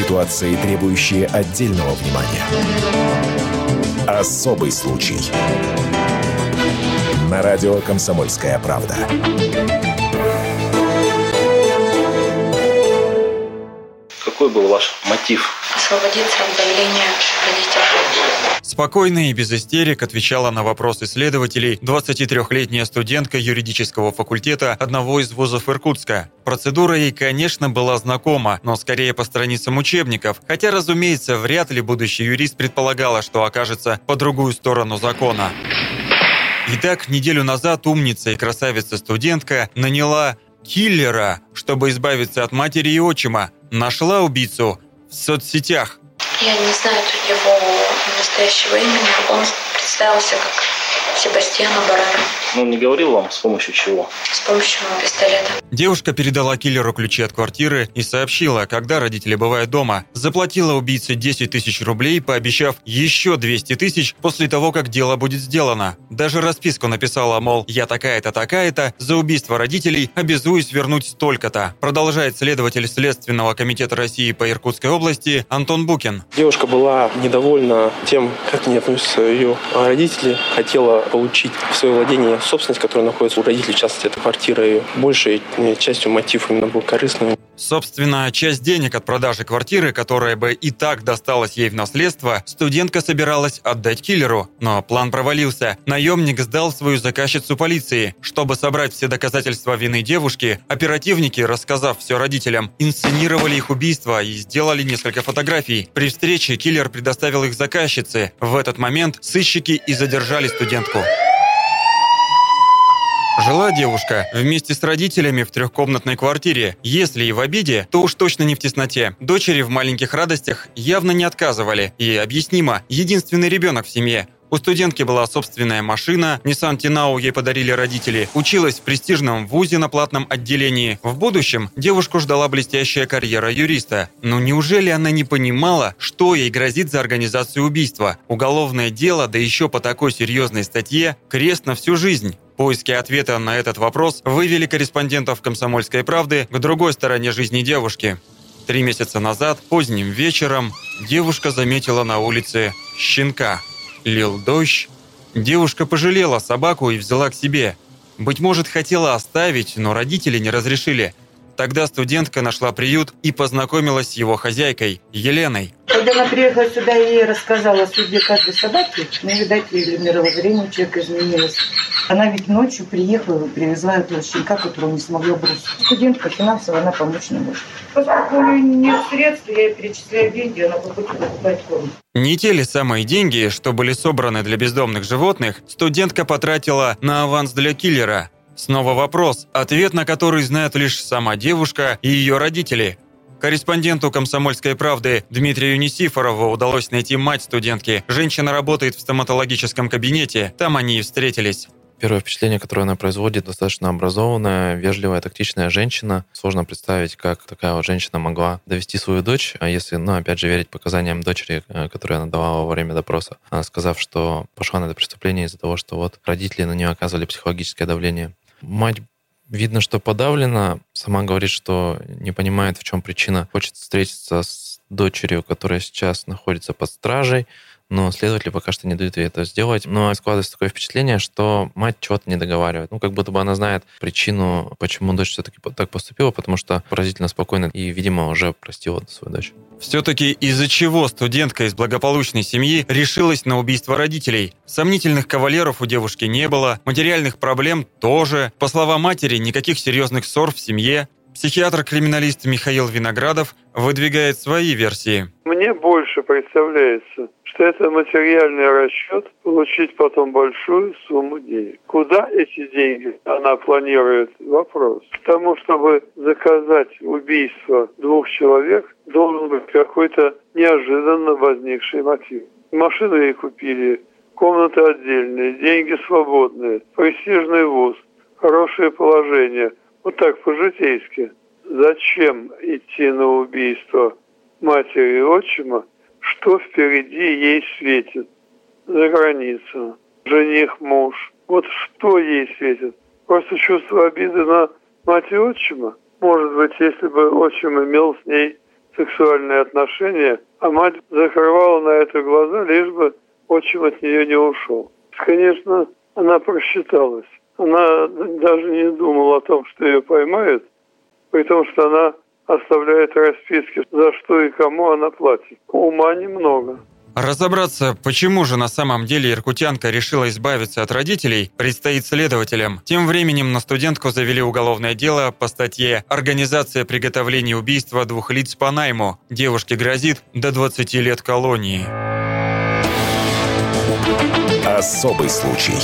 Ситуации, требующие отдельного внимания. Особый случай. На радио «Комсомольская правда». Какой был ваш мотив освободиться от давления родителей. Спокойно и без истерик отвечала на вопросы следователей 23-летняя студентка юридического факультета одного из вузов Иркутска. Процедура ей, конечно, была знакома, но скорее по страницам учебников, хотя, разумеется, вряд ли будущий юрист предполагала, что окажется по другую сторону закона. Итак, неделю назад умница и красавица-студентка наняла киллера, чтобы избавиться от матери и отчима. Нашла убийцу в соцсетях. Я не знаю его настоящего имени. Он представился как Себастьяна Баррера. Ну, не говорил вам, с помощью чего? С помощью пистолета. Девушка передала киллеру ключи от квартиры и сообщила, когда родители бывают дома. Заплатила убийце 10 тысяч рублей, пообещав еще 200 тысяч после того, как дело будет сделано. Даже расписку написала, мол, я такая-то, такая-то, за убийство родителей обязуюсь вернуть столько-то. Продолжает следователь Следственного комитета России по Иркутской области Антон Букин. Девушка была недовольна тем, как не относятся ее родители. Хотела получить в свое владение собственность, которая находится у родителей, в частности, это квартира ее. Большей частью мотив именно был корыстным. Собственно, часть денег от продажи квартиры, которая бы и так досталась ей в наследство, студентка собиралась отдать киллеру. Но план провалился. Наемник сдал свою заказчицу полиции. Чтобы собрать все доказательства вины девушки, оперативники, рассказав все родителям, инсценировали их убийство и сделали несколько фотографий. При встрече киллер предоставил их заказчице. В этот момент сыщики и задержали студентку. Жила девушка вместе с родителями в трехкомнатной квартире. Если и в обиде, то уж точно не в тесноте. Дочери в маленьких радостях явно не отказывали. И объяснимо, единственный ребенок в семье. У студентки была собственная машина, Nissan Тинау ей подарили родители, училась в престижном вузе на платном отделении. В будущем девушку ждала блестящая карьера юриста. Но неужели она не понимала, что ей грозит за организацию убийства? Уголовное дело, да еще по такой серьезной статье, крест на всю жизнь. Поиски ответа на этот вопрос вывели корреспондентов «Комсомольской правды» к другой стороне жизни девушки. Три месяца назад, поздним вечером, девушка заметила на улице щенка. Лил дождь. Девушка пожалела собаку и взяла к себе. Быть может, хотела оставить, но родители не разрешили – Тогда студентка нашла приют и познакомилась с его хозяйкой, Еленой. Когда она приехала сюда и ей рассказала о судьбе каждой собаки, ну, видать, или мировоззрение у человека изменилось. Она ведь ночью приехала и привезла этого щенка, которого не смогла бросить. Студентка финансово, она помочь не может. Поскольку у нее нет средств, я ей перечисляю деньги, она хочет покупать корм. Не те ли самые деньги, что были собраны для бездомных животных, студентка потратила на аванс для киллера – Снова вопрос, ответ на который знают лишь сама девушка и ее родители. Корреспонденту «Комсомольской правды» Дмитрию Несифорову удалось найти мать студентки. Женщина работает в стоматологическом кабинете. Там они и встретились. Первое впечатление, которое она производит, достаточно образованная, вежливая, тактичная женщина. Сложно представить, как такая вот женщина могла довести свою дочь, а если, ну, опять же, верить показаниям дочери, э, которые она давала во время допроса, она сказав, что пошла на это преступление из-за того, что вот родители на нее оказывали психологическое давление. Мать видно, что подавлена. Сама говорит, что не понимает, в чем причина. Хочет встретиться с дочерью, которая сейчас находится под стражей, но следователи пока что не дают ей это сделать. Но складывается такое впечатление, что мать чего-то не договаривает. Ну, как будто бы она знает причину, почему дочь все-таки так поступила, потому что поразительно спокойно и, видимо, уже простила свою дочь. Все-таки из-за чего студентка из благополучной семьи решилась на убийство родителей? Сомнительных кавалеров у девушки не было, материальных проблем тоже. По словам матери, никаких серьезных ссор в семье. Психиатр-криминалист Михаил Виноградов выдвигает свои версии. Мне больше представляется, что это материальный расчет получить потом большую сумму денег. Куда эти деньги она планирует? Вопрос. К тому, чтобы заказать убийство двух человек, должен быть какой-то неожиданно возникший мотив. Машину ей купили, комнаты отдельные, деньги свободные, престижный вуз, хорошее положение. Вот так по-житейски. Зачем идти на убийство матери и отчима, что впереди ей светит за границу. Жених, муж. Вот что ей светит? Просто чувство обиды на мать и отчима? Может быть, если бы отчим имел с ней сексуальные отношения, а мать закрывала на это глаза, лишь бы отчим от нее не ушел. Конечно, она просчиталась. Она даже не думала о том, что ее поймают, при том, что она оставляет расписки, за что и кому она платит. Ума немного. Разобраться, почему же на самом деле иркутянка решила избавиться от родителей, предстоит следователям. Тем временем на студентку завели уголовное дело по статье «Организация приготовления убийства двух лиц по найму». Девушке грозит до 20 лет колонии. Особый случай.